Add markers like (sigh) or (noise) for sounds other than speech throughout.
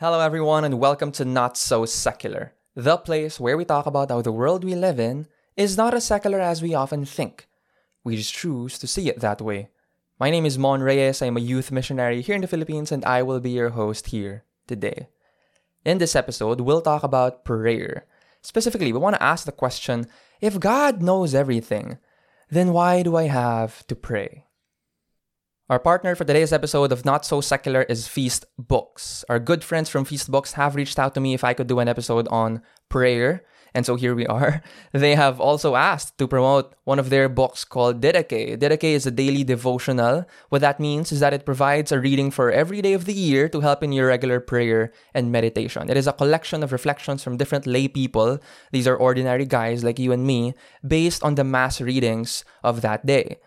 Hello, everyone, and welcome to Not So Secular, the place where we talk about how the world we live in is not as secular as we often think. We just choose to see it that way. My name is Mon Reyes. I am a youth missionary here in the Philippines, and I will be your host here today. In this episode, we'll talk about prayer. Specifically, we want to ask the question if God knows everything, then why do I have to pray? Our partner for today's episode of Not So Secular is Feast Books. Our good friends from Feast Books have reached out to me if I could do an episode on prayer. And so here we are. (laughs) They have also asked to promote one of their books called Didache. Didache is a daily devotional. What that means is that it provides a reading for every day of the year to help in your regular prayer and meditation. It is a collection of reflections from different lay people. These are ordinary guys like you and me, based on the mass readings of that day.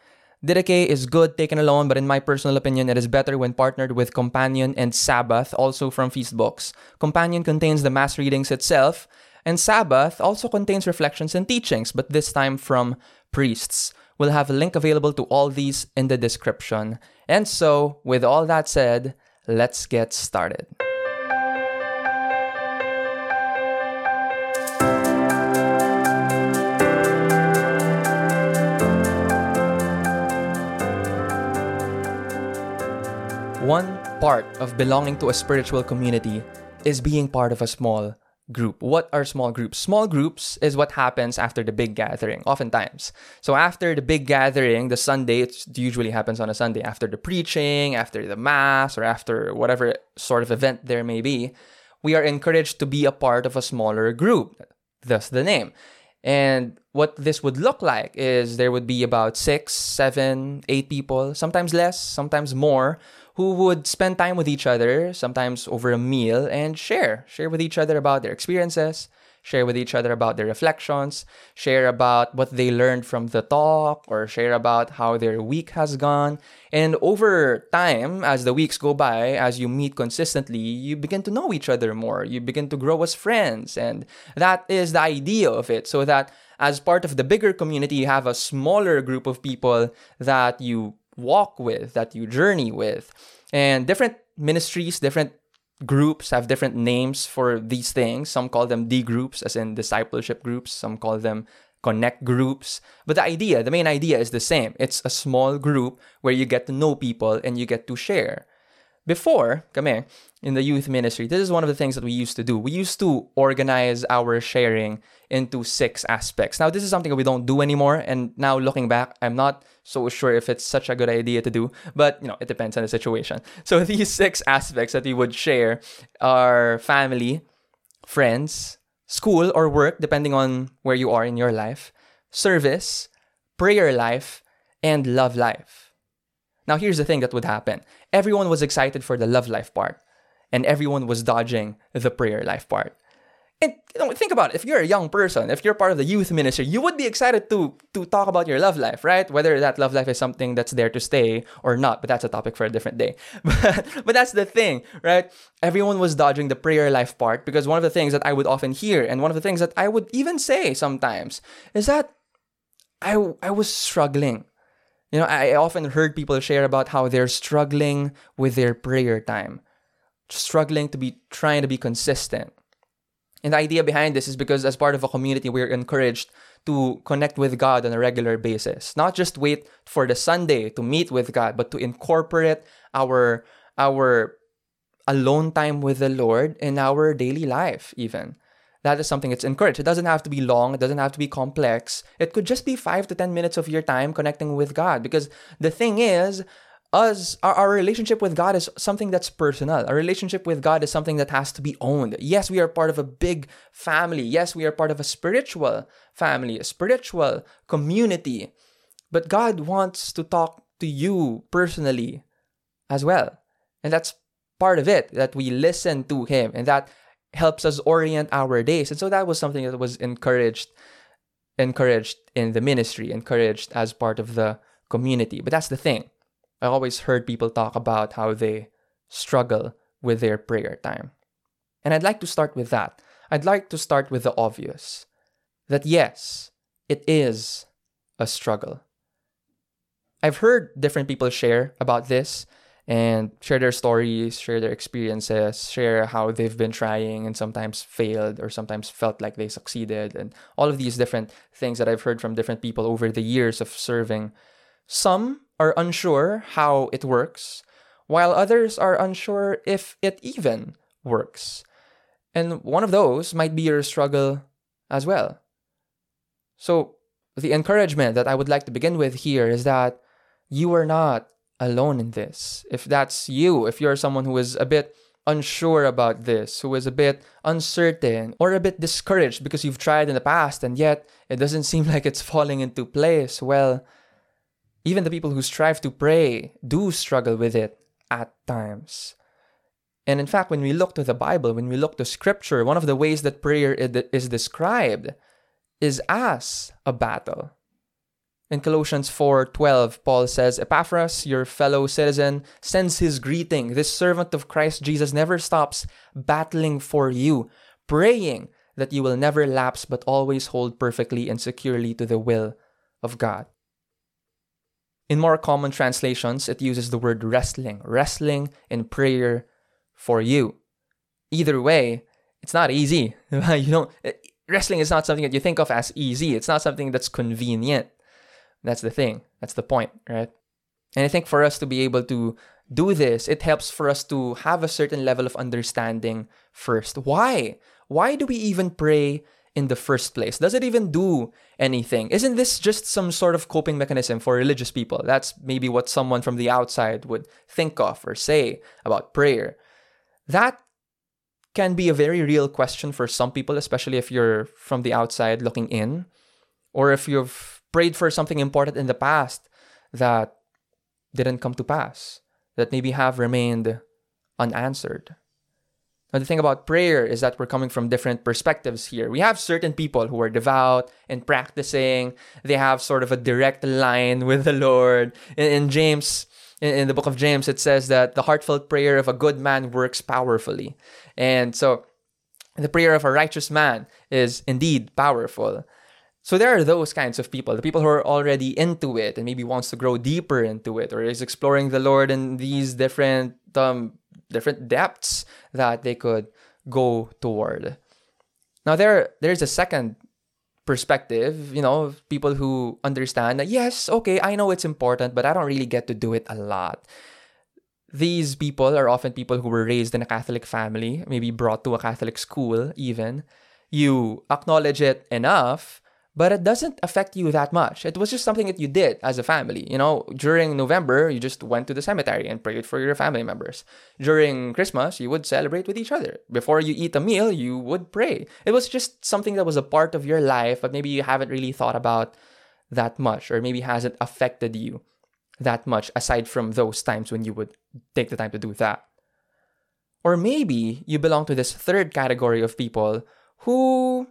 Didache is good taken alone, but in my personal opinion, it is better when partnered with Companion and Sabbath, also from Feast Books. Companion contains the Mass readings itself, and Sabbath also contains reflections and teachings, but this time from priests. We'll have a link available to all these in the description. And so, with all that said, let's get started. One part of belonging to a spiritual community is being part of a small group. What are small groups? Small groups is what happens after the big gathering, oftentimes. So after the big gathering, the Sunday, it usually happens on a Sunday, after the preaching, after the mass, or after whatever sort of event there may be, we are encouraged to be a part of a smaller group. Thus the name. And what this would look like is there would be about six, seven, eight people, sometimes less, sometimes more, who would spend time with each other, sometimes over a meal, and share. Share with each other about their experiences, share with each other about their reflections, share about what they learned from the talk, or share about how their week has gone. And over time, as the weeks go by, as you meet consistently, you begin to know each other more. You begin to grow as friends. And that is the idea of it, so that as part of the bigger community, you have a smaller group of people that you walk with, that you journey with. And different ministries, different groups have different names for these things. Some call them D groups, as in discipleship groups. Some call them connect groups. But the idea, the main idea is the same. It's a small group where you get to know people and you get to share. Before, kami, in the youth ministry, this is one of the things that we used to do. We used to organize our sharing into six aspects. Now, this is something that we don't do anymore. And now looking back, I'm not so sure if it's such a good idea to do, but you know, it depends on the situation. (laughs) So these six aspects that we would share are family, friends, school or work, depending on where you are in your life, service, prayer life, and love life. Now, here's the thing that would happen everyone was excited for the love life part, and everyone was dodging the prayer life part. And you know, think about it. If you're a young person, if you're part of the youth ministry, you would be excited to to talk about your love life, right? Whether that love life is something that's there to stay or not, but that's a topic for a different day. (laughs) But but that's the thing, right? Everyone was dodging the prayer life part because one of the things that I would often hear and one of the things that I would even say sometimes is that I I was struggling you know, I often heard people share about how they're struggling with their prayer time, struggling to be trying to be consistent. And the idea behind this is because as part of a community, we're encouraged to connect with God on a regular basis. Not just wait for the Sunday to meet with God, but to incorporate our our alone time with the Lord in our daily life even that is something that's encouraged. It doesn't have to be long, it doesn't have to be complex. It could just be five to 10 minutes of your time connecting with God. Because the thing is, us our, our relationship with God is something that's personal. Our relationship with God is something that has to be owned. Yes, we are part of a big family. Yes, we are part of a spiritual family, a spiritual community. But God wants to talk to you personally as well. And that's part of it that we listen to him and that helps us orient our days. And so that was something that was encouraged encouraged in the ministry, encouraged as part of the community. But that's the thing. I always heard people talk about how they struggle with their prayer time. And I'd like to start with that. I'd like to start with the obvious that yes, it is a struggle. I've heard different people share about this, and share their stories, share their experiences, share how they've been trying and sometimes failed or sometimes felt like they succeeded, and all of these different things that I've heard from different people over the years of serving. Some are unsure how it works, while others are unsure if it even works. And one of those might be your struggle as well. So, the encouragement that I would like to begin with here is that you are not alone in this. If that's you, if you're someone who is a bit unsure about this, who is a bit uncertain or a bit discouraged because you've tried in the past and yet it doesn't (laughs) seem like it's falling into place, well, even the people who strive to pray do struggle with it at times. And in fact, when we look to the Bible, when we look to scripture, one of the ways that prayer is described is as a battle. In Colossians 4:12, Paul says, "Epaphras, your fellow citizen, sends his greeting. This servant of Christ Jesus never stops battling for you, praying that you will never lapse but always hold perfectly and securely to the will of God." In more common translations, it uses the word wrestling, wrestling in prayer for you. Either way, it's not easy. (laughs) you don't eh, wrestling is not something that you think of as easy. It's not something that's convenient. That's the thing. That's the point, right? And I think for us to be able to do this, it helps for us to have a certain level of understanding first. Why? Why do we even pray in the first place? Does it even do anything? Isn't this just some sort of coping mechanism for religious people? That's maybe what someone from the outside would think of or say about prayer. That can be a very real question for some people, especially if you're from the outside looking in, or if you've prayed for something important in the past that didn't come to pass, that maybe have remained unanswered. Now, the thing about prayer is that we're coming from different perspectives here. We have certain people who are devout and practicing, they have sort of a direct line with the Lord. In, in James, in, in the book of James, it says that the heartfelt prayer of a good man works powerfully. And so, the prayer of a righteous man is indeed powerful. So there are those kinds of people, the people who are already into it and maybe wants to grow deeper into it or is exploring the Lord in these different um, different depths that they could go toward. Now there there's a second perspective, you know, people who understand that yes, okay, I know it's important, but I don't really get to do it a lot. These people are often people who were raised in a Catholic family, maybe brought to a Catholic school even. You acknowledge it enough but it doesn't affect you that much. It was just something that you did as a family. You know, during November, you just went to the cemetery and prayed for your family members. During Christmas, you would celebrate with each other. Before you eat a meal, you would pray. It was just something that was a part of your life, but maybe you haven't really thought about that much, or maybe hasn't affected you that much aside from those times when you would take the time to do that. Or maybe you belong to this third category of people who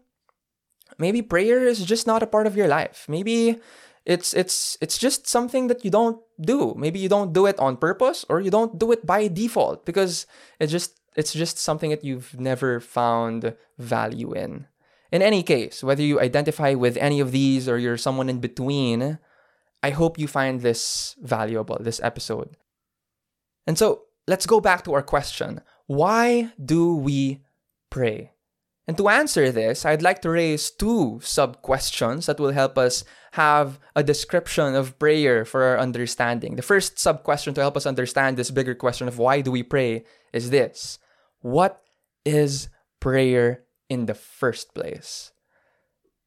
maybe prayer is just not a part of your life. Maybe it's it's it's just something that you don't do. Maybe you don't do it on purpose or you don't do it by default because it's just it's just something that you've never found value in. In any case, whether you identify with any of these or you're someone in between, I hope you find this valuable, this episode. And so, let's go back to our question. Why do we pray? And to answer this, I'd like to raise two sub questions that will help us have a description of prayer for our understanding. The first sub question to help us understand this bigger question of why do we pray is this What is prayer in the first place?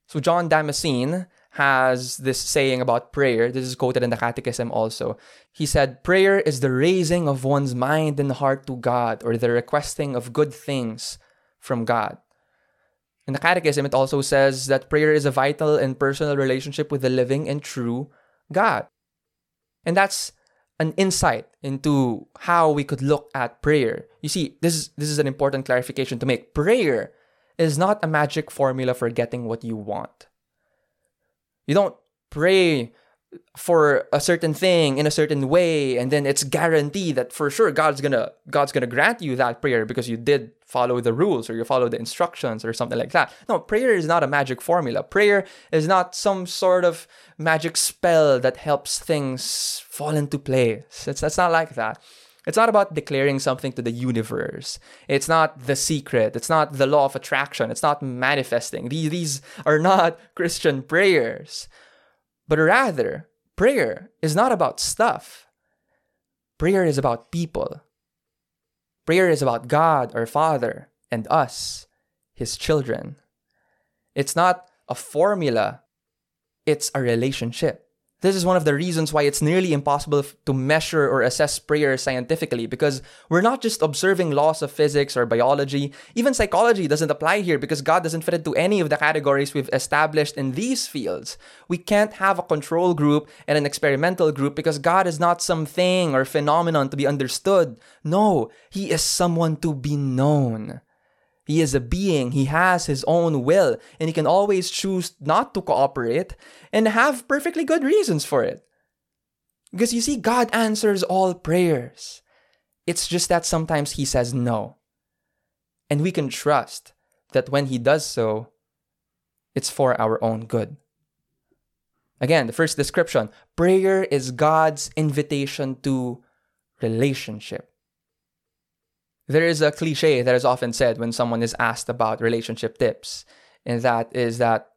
So, John Damascene has this saying about prayer. This is quoted in the Catechism also. He said, Prayer is the raising of one's mind and heart to God or the requesting of good things from God. In the Catechism, it also says that prayer is a vital and personal relationship with the living and true God. And that's an insight into how we could look at prayer. You see, this is this is an important clarification to make. Prayer is not a magic formula for getting what you want. You don't pray for a certain thing in a certain way and then it's guaranteed that for sure God's gonna God's gonna grant you that prayer because you did follow the rules or you follow the instructions or something like that. No, prayer is not a magic formula. Prayer is not some sort of magic spell that helps things fall into place. It's that's not like that. It's not about declaring something to the universe. It's not the secret. It's not the law of attraction. It's not manifesting. These, these are not (laughs) Christian prayers. But rather, prayer is not about stuff. Prayer is about people. Prayer is about God, our Father, and us, His children. It's not a formula, it's a relationship. This is one of the reasons why it's nearly impossible to measure or assess prayer scientifically because we're not just observing laws of physics or biology. Even psychology doesn't apply here because God doesn't fit into any of the categories we've established in these fields. We can't have a control group and an experimental group because God is not something or phenomenon to be understood. No, He is someone to be known. He is a being, he has his own will, and he can always choose not to cooperate and have perfectly good reasons for it. Because you see, God answers all prayers. It's just that sometimes he says no. And we can trust that when he does so, it's for our own good. Again, the first description prayer is God's invitation to relationship. There is a cliche that is often said when someone is asked about relationship tips, and that is that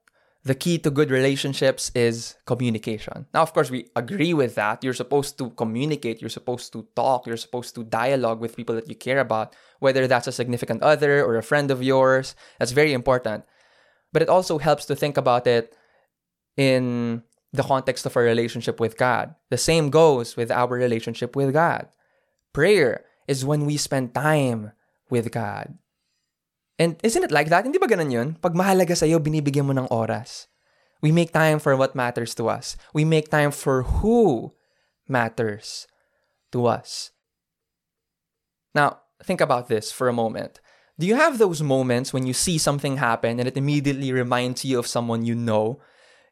the key to good relationships is communication. Now, of course, we agree with that. You're supposed to communicate, you're supposed to talk, you're supposed to dialogue with people that you care about, whether that's a significant other or a friend of yours. That's very important. But it also helps to think about it in the context of our relationship with God. The same goes with our relationship with God. Prayer is when we spend time with God. And isn't it like that? Hindi ba ganun yun? Pag mahalaga sa'yo, binibigyan mo ng oras. We make time for what matters to us. We make time for who matters to us. Now, think about this for a moment. Do you have those moments when you see something happen and it immediately reminds you of someone you know?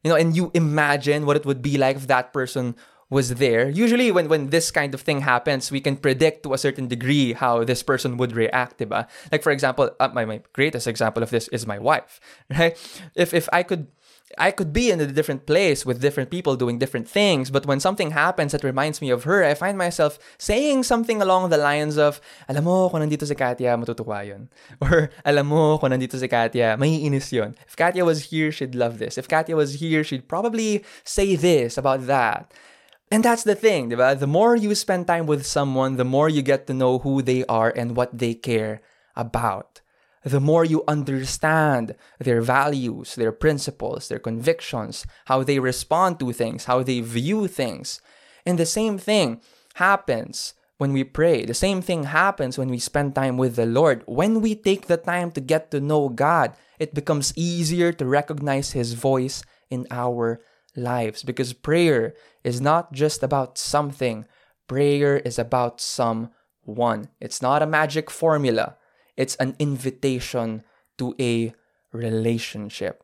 You know, and you imagine what it would be like if that person was there. Usually, when, when this kind of thing happens, we can predict to a certain degree how this person would react, diba? Like, for example, uh, my, my greatest example of this is my wife, (laughs) right? If, if I could I could be in a different place with different people doing different things, but when something happens that reminds me of her, I find myself saying something along the lines of, alam mo, kung nandito si Katya, matutuwa yun. (laughs) Or, alam mo, kung nandito si Katya, maiinis yun. If Katya was here, she'd love this. If Katya was here, she'd probably say this about that. And that's the thing, diba? The more you spend time with someone, the more you get to know who they are and what they care about. The more you understand their values, their principles, their convictions, how they respond to things, how they view things. And the same thing happens when we pray. The same thing happens when we spend time with the Lord. When we take the time to get to know God, it becomes easier to recognize His voice in our lives because prayer is not just about something, prayer is about someone. It's not a magic formula, it's an invitation to a relationship.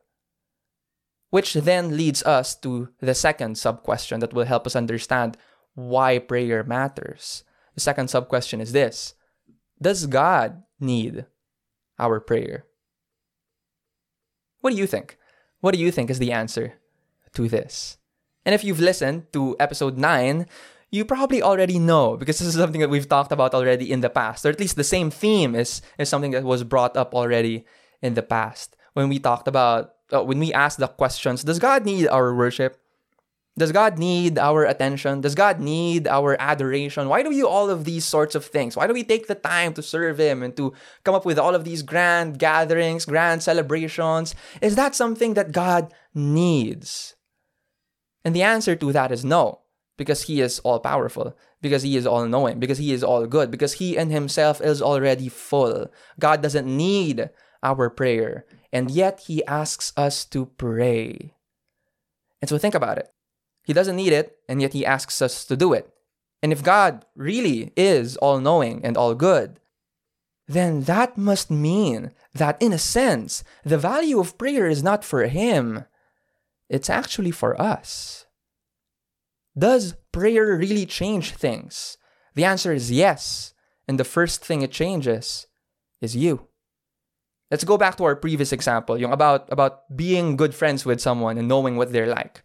Which then leads us to the second sub question that will help us understand why prayer matters. The second sub question is this Does God need our prayer? What do you think? What do you think is the answer? To this. And if you've listened to episode 9, you probably already know because this is something that we've talked about already in the past, or at least the same theme is, is something that was brought up already in the past. When we talked about, uh, when we asked the questions, does God need our worship? Does God need our attention? Does God need our adoration? Why do we do all of these sorts of things? Why do we take the time to serve Him and to come up with all of these grand gatherings, grand celebrations? Is that something that God needs? And the answer to that is no, because He is all powerful, because He is all knowing, because He is all good, because He in Himself is already full. God doesn't need our prayer, and yet He asks us to pray. And so think about it. He doesn't need it, and yet He asks us to do it. And if God really is all knowing and all good, then that must mean that, in a sense, the value of prayer is not for Him, it's actually for us. Does prayer really change things? The answer is yes. And the first thing it changes is you. Let's go back to our previous example, yung about, about being good friends with someone and knowing what they're like.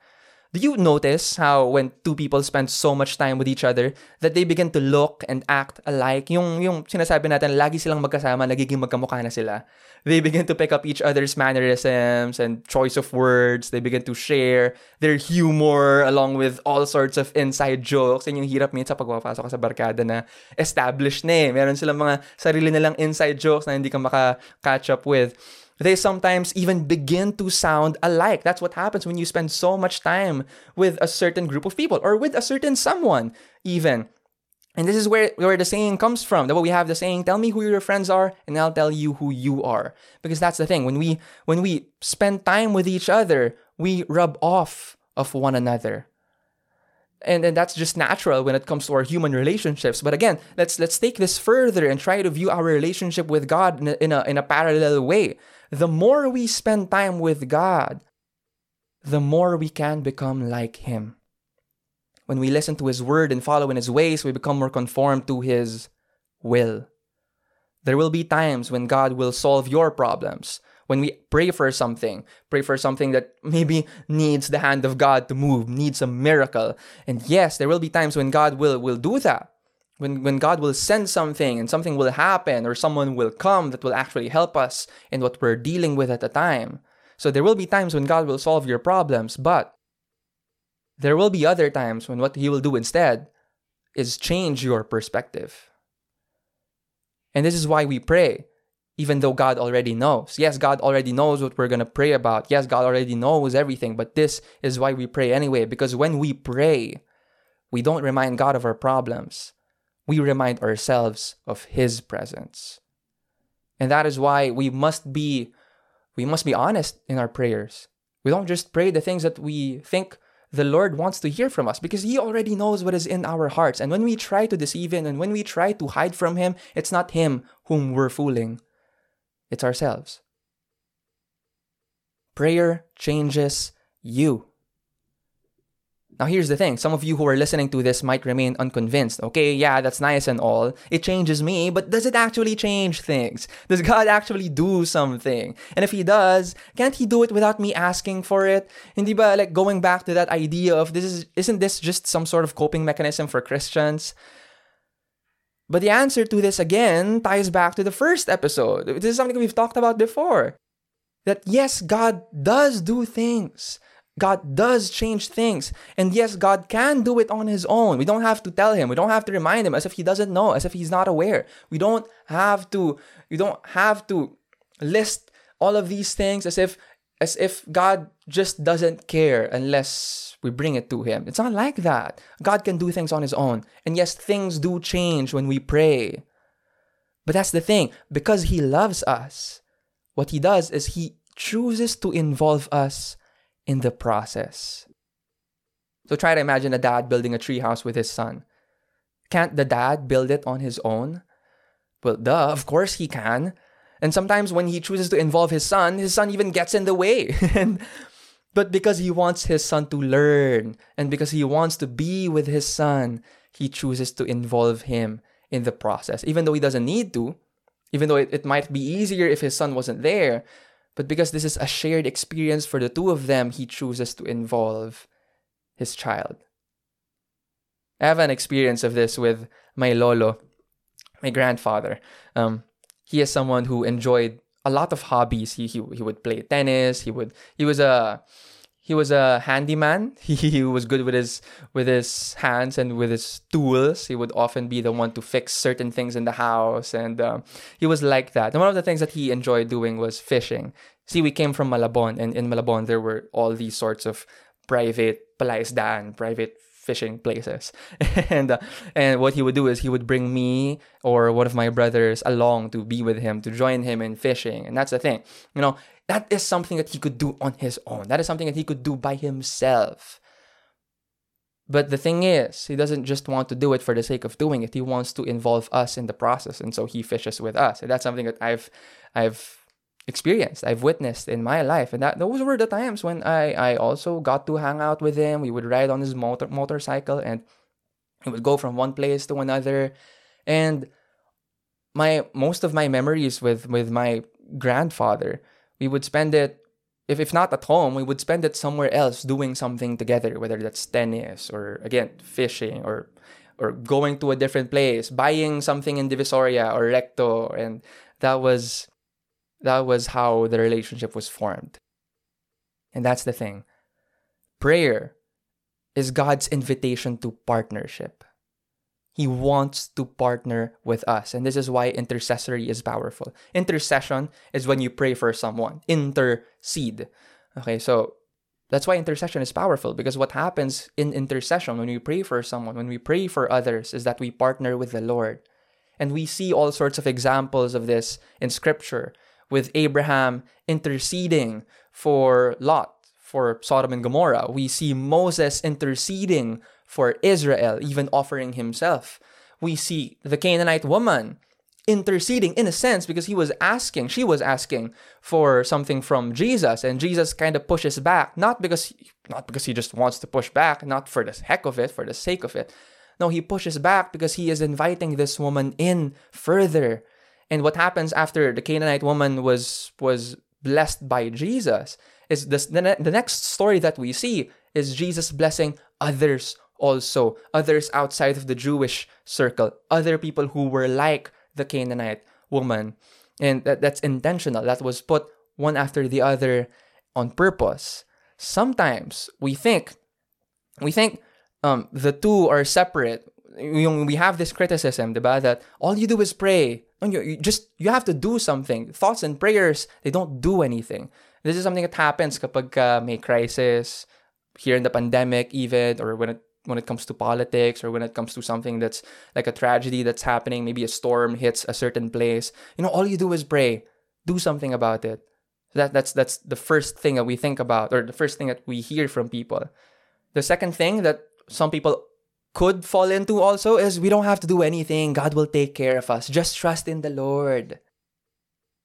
Do you notice how when two people spend so much time with each other that they begin to look and act alike? Yung, yung sinasabi natin, lagi silang magkasama, nagiging magkamukha na sila. They begin to pick up each other's mannerisms and choice of words. They begin to share their humor along with all sorts of inside jokes. And yung hirap minsan pag papasok ka sa barkada na established na eh. Meron silang mga sarili nilang inside jokes na hindi ka maka-catch up with they sometimes even begin to sound alike. That's what happens when you spend so much time with a certain group of people or with a certain someone, even. And this is where, where the saying comes from. That what we have the saying, tell me who your friends are, and I'll tell you who you are. Because that's the thing. When we when we spend time with each other, we rub off of one another. And, and that's just natural when it comes to our human relationships. But again, let's let's take this further and try to view our relationship with God in a, in a, in a parallel way the more we spend time with God, the more we can become like Him. When we listen to His word and follow in His ways, we become more conformed to His will. There will be times when God will solve your problems. When we pray for something, pray for something that maybe needs the hand of God to move, needs a miracle. And yes, there will be times when God will, will do that when when God will send something and something will happen or someone will come that will actually help us in what we're dealing with at the time. So there will be times when God will solve your problems, but there will be other times when what he will do instead is change your perspective. And this is why we pray, even though God already knows. Yes, God already knows what we're going to pray about. Yes, God already knows everything, but this is why we pray anyway, because when we pray, we don't remind God of our problems we remind ourselves of his presence. And that is why we must be we must be honest in our prayers. We don't just pray the things that we think the Lord wants to hear from us because He already knows what is in our hearts. And when we try to deceive Him and when we try to hide from Him, it's not Him whom we're fooling, it's ourselves. Prayer changes you. Now, here's the thing some of you who are listening to this might remain unconvinced. Okay, yeah, that's nice and all. It changes me, but does it actually change things? (laughs) Does God actually do something? And if He does, can't He do it without me asking for it? Hindi ba, like, going back to that idea of this is, isn't this just some sort of coping mechanism for Christians? But the answer to this again ties back to the first episode. This is something we've talked about before. That yes, God does do things. God does change things. And yes, God can do it on his own. We don't have to tell him. We don't have to remind him as if he doesn't know, as if he's not aware. We don't have to you don't have to list all of these things as if as if God just doesn't care unless we bring it to him. It's not like that. God can do things on his own. And yes, things do change when we pray. But that's the thing, because he loves us, what he does is he chooses to involve us in the process. So try to imagine a dad building a treehouse with his son. Can't the dad build it on his own? Well, duh, of course he can. And sometimes when he chooses to involve his son, his son even gets in the way. (laughs) and, but because he wants his son to learn and because he wants to be with his son, he chooses to involve him in the process. Even though he doesn't need to, even though it, it might be easier if his son wasn't there, but because this is a shared experience for the two of them, he chooses to involve his child. I have an experience of this with my lolo, my grandfather. Um, he is someone who enjoyed a lot of hobbies. He, he he would play tennis. He would he was a he was a handyman. (laughs) He, he was good with his with his hands and with his tools. He would often be the one to fix certain things in the house, and um, he was like that. And one of the things that he enjoyed doing was fishing. See, we came from Malabon, and in Malabon there were all these sorts of private palaisdaan, private fishing places. (laughs) and uh, and what he would do is he would bring me or one of my brothers along to be with him to join him in fishing. And that's the thing. You know, that is something that he could do on his own. That is something that he could do by himself. But the thing is, he doesn't just want to do it for the sake of doing it. He wants to involve us in the process, and so he fishes with us. And that's something that I've I've experienced, I've witnessed in my life. And that those were the times when I I also got to hang out with him. We would ride on his motor motorcycle and he would go from one place to another. And my most of my memories with with my grandfather we would spend it if, if not at home, we would spend it somewhere else doing something together, whether that's tennis or again fishing or or going to a different place, buying something in Divisoria or Recto, and that was that was how the relationship was formed. And that's the thing. Prayer is God's invitation to partnership. He wants to partner with us. And this is why intercessory is powerful. Intercession is when you pray for someone, intercede. Okay, so that's why intercession is powerful because what happens in intercession when we pray for someone, when we pray for others, is that we partner with the Lord. And we see all sorts of examples of this in scripture with Abraham interceding for Lot, for Sodom and Gomorrah. We see Moses interceding for Israel, even offering himself. We see the Canaanite woman interceding in a sense because he was asking, she was asking for something from Jesus, and Jesus kind of pushes back, not because not because he just wants to push back, not for the heck of it, for the sake of it. No, he pushes back because he is inviting this woman in further. And what happens after the Canaanite woman was was blessed by Jesus is this the, the next story that we see is Jesus blessing others also, others outside of the Jewish circle, other people who were like the Canaanite woman. And that, that's intentional. That was put one after the other on purpose. Sometimes we think we think um, the two are separate. We have this criticism, diba, that all you do is pray. You, you just you have to do something. Thoughts and prayers, they don't do anything. This is something that happens kapag uh, may crisis, here in the pandemic even, or when it when it comes to politics or when it comes to something that's like a tragedy that's happening, maybe a storm hits a certain place, you know, all you do is pray. Do something about it. That that's that's the first thing that we think about or the first thing that we hear from people. The second thing that some people could fall into also is we don't have to do anything. God will take care of us. Just trust in the Lord.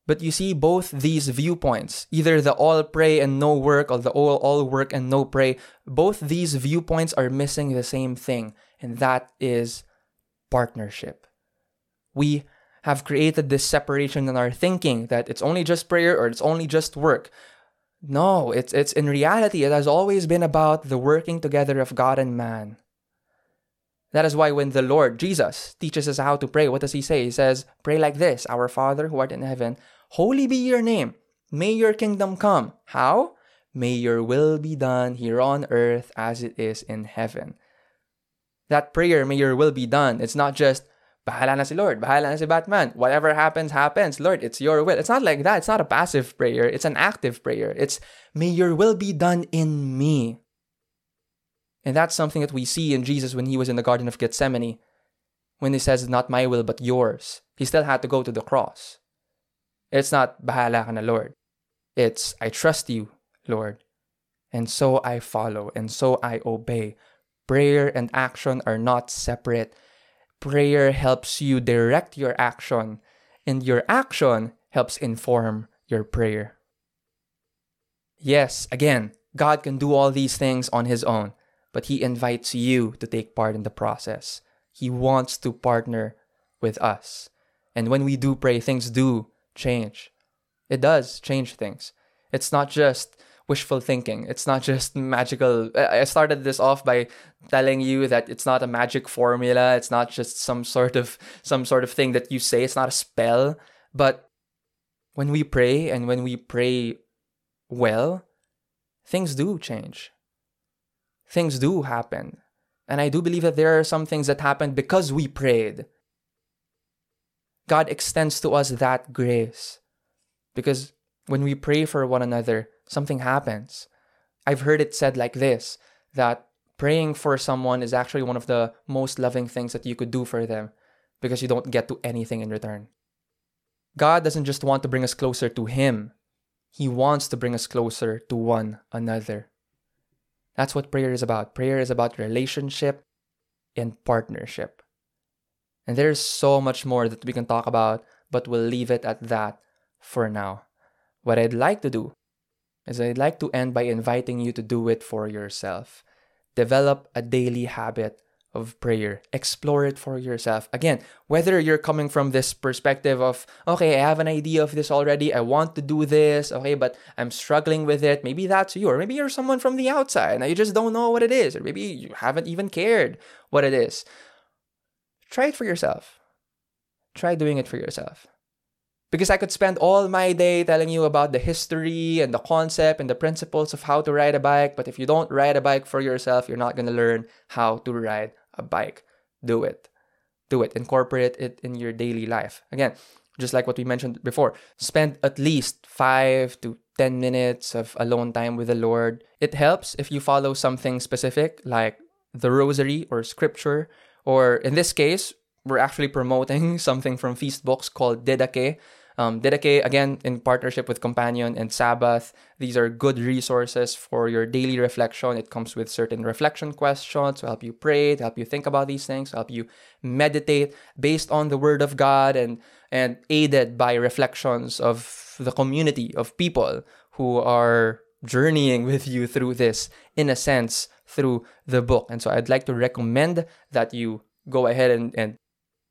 But you see both these viewpoints, either the all pray and no work or the all, all work and no pray, both these viewpoints are missing the same thing, and that is partnership. We have created this separation in our thinking that it's only just prayer or it's only just work. No, it's it's in reality it has always been about the working together of God and man. That is why when the Lord Jesus teaches us how to pray, what does he say? He says, Pray like this Our Father who art in heaven, holy be your name. May your kingdom come. How? May your will be done here on earth as it is in heaven. That prayer, may your will be done. It's not just, bahala na si Lord, bahala na si Batman. Whatever happens, happens. Lord, it's your will. It's not like that. It's not a passive prayer. It's an active prayer. It's, may your will be done in me. And that's something that we see in Jesus when he was in the Garden of Gethsemane. When he says, Not my will, but yours. He still had to go to the cross. It's not, Bahala ka na, Lord. It's, I trust you, Lord. And so I follow, and so I obey. Prayer and action are not separate. Prayer helps you direct your action, and your action helps inform your prayer. Yes, again, God can do all these things on His own but He invites you to take part in the process. He wants to partner with us. And when we do pray, things do change. It does change things. It's not just wishful thinking. It's not just (laughs) magical. I started this off by telling you that it's not a magic formula. It's not just some sort of some sort of thing that you say. It's not a spell. But when we pray and when we pray well, things do change things do happen. And I do believe that there are some things that happened because we prayed. God extends to us that grace. Because when we pray for one another, something happens. I've heard it said like this that praying for someone is actually one of the most loving things that you could do for them because you don't get to anything in return. God doesn't just want to bring us closer to Him, He wants to bring us closer to one another. That's what prayer is about. Prayer is about relationship and partnership. And there's so much more that we can talk about, but we'll leave it at that for now. What I'd like to do is I'd like to end by inviting you to do it for yourself. Develop a daily habit of prayer. Explore it for yourself. Again, whether you're coming from this perspective of, okay, I have an idea of this already, I want to do this, okay, but I'm struggling with it. Maybe that's you, or maybe you're someone from the outside and you just don't know what it is, or maybe you haven't even cared what it is. Try it for yourself. Try doing it for yourself. Because I could spend all my day telling you about the history and the concept and the principles of how to ride a bike, but if you don't ride a bike for yourself, you're not going to learn how to ride a bike. Do it. Do it. Incorporate it in your daily life. Again, just like what we mentioned before, spend at least five to 10 minutes of alone time with the Lord. It helps if you follow something specific like the rosary or scripture, or in this case, we're actually promoting (laughs) something from Feast Books called Didache, um, again, in partnership with Companion and Sabbath, these are good resources for your daily reflection. It comes with certain reflection questions to help you pray, to help you think about these things, to help you meditate based on the Word of God and, and aided by reflections of the community of people who are journeying with you through this, in a sense, through the book. And so I'd like to recommend that you go ahead and, and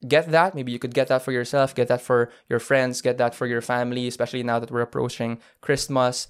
get that. Maybe you could get that for yourself, get that for your friends, get that for your family, especially now that we're approaching Christmas.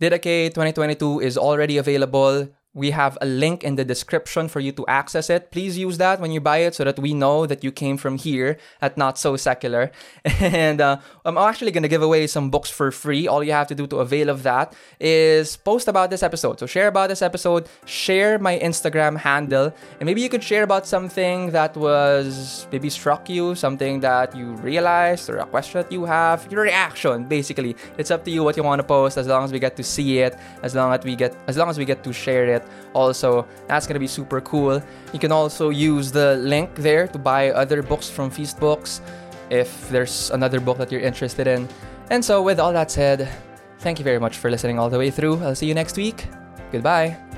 Didache 2022 is already available. We have a link in the description for you to access it. Please use that when you buy it so that we know that you came from here at Not So Secular. (laughs) And uh, I'm actually going to give away some books for free. All you have to do to avail of that is post about this episode. So share about this episode, share my Instagram handle, and maybe you could share about something that was maybe struck you, something that you realized, or a question that you have, your reaction, basically. It's up to you what you want to post as long as we get to see it, as long as we get as long as we get to share it it. Also, that's gonna be super cool. You can also use the link there to buy other books from Feast Books if there's another book that you're interested in. And so, with all that said, thank you very much for listening all the way through. I'll see you next week. Goodbye.